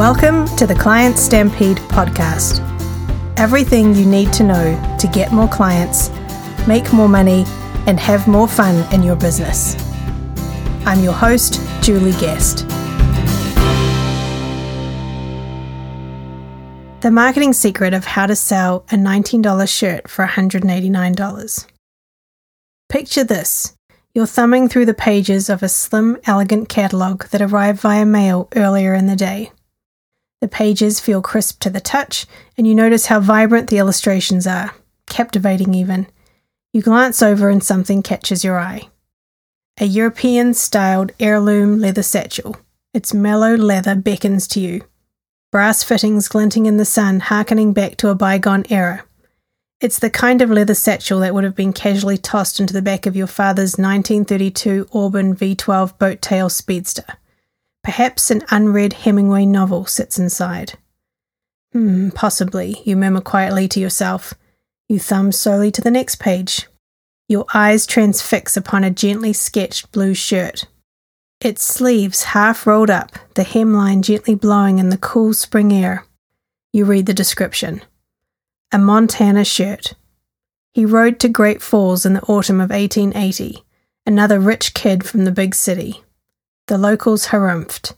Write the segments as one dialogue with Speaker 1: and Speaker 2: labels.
Speaker 1: Welcome to the Client Stampede podcast. Everything you need to know to get more clients, make more money, and have more fun in your business. I'm your host, Julie Guest. The marketing secret of how to sell a $19 shirt for $189. Picture this you're thumbing through the pages of a slim, elegant catalogue that arrived via mail earlier in the day. The pages feel crisp to the touch, and you notice how vibrant the illustrations are, captivating even. You glance over and something catches your eye. A European styled heirloom leather satchel. Its mellow leather beckons to you. Brass fittings glinting in the sun, harkening back to a bygone era. It's the kind of leather satchel that would have been casually tossed into the back of your father's 1932 Auburn V12 boat tail speedster. Perhaps an unread Hemingway novel sits inside. Hmm, possibly, you murmur quietly to yourself. You thumb slowly to the next page. Your eyes transfix upon a gently sketched blue shirt. Its sleeves half rolled up, the hemline gently blowing in the cool spring air. You read the description. A Montana shirt. He rode to Great Falls in the autumn of 1880, another rich kid from the big city. The locals harumphed.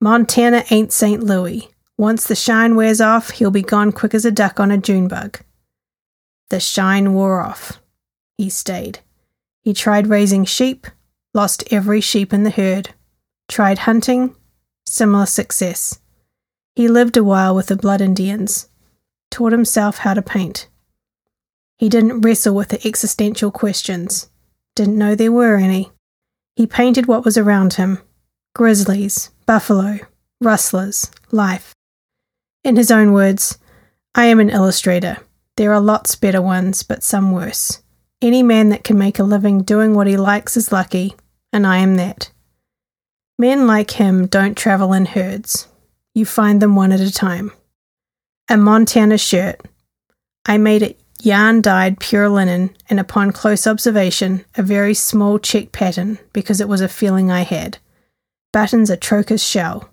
Speaker 1: Montana ain't St. Louis. Once the shine wears off, he'll be gone quick as a duck on a June bug. The shine wore off. He stayed. He tried raising sheep, lost every sheep in the herd. Tried hunting, similar success. He lived a while with the Blood Indians, taught himself how to paint. He didn't wrestle with the existential questions, didn't know there were any. He painted what was around him grizzlies, buffalo, rustlers, life. In his own words, I am an illustrator. There are lots better ones, but some worse. Any man that can make a living doing what he likes is lucky, and I am that. Men like him don't travel in herds. You find them one at a time. A Montana shirt. I made it yarn dyed pure linen, and upon close observation, a very small check pattern because it was a feeling I had buttons a trochus shell,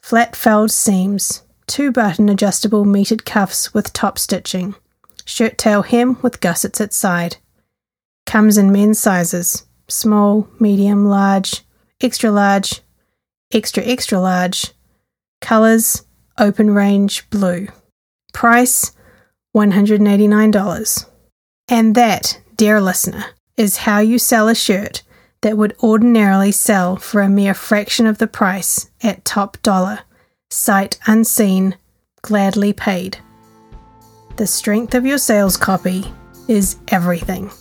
Speaker 1: flat felled seams, two button adjustable mitered cuffs with top stitching, shirt tail hem with gussets at side. Comes in men's sizes small, medium, large, extra large, extra extra large. Colours open range blue. Price $189. And that, dear listener, is how you sell a shirt that would ordinarily sell for a mere fraction of the price at top dollar, sight unseen, gladly paid. The strength of your sales copy is everything.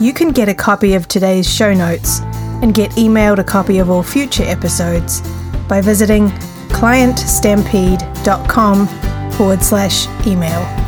Speaker 1: You can get a copy of today's show notes and get emailed a copy of all future episodes by visiting clientstampede.com forward slash email.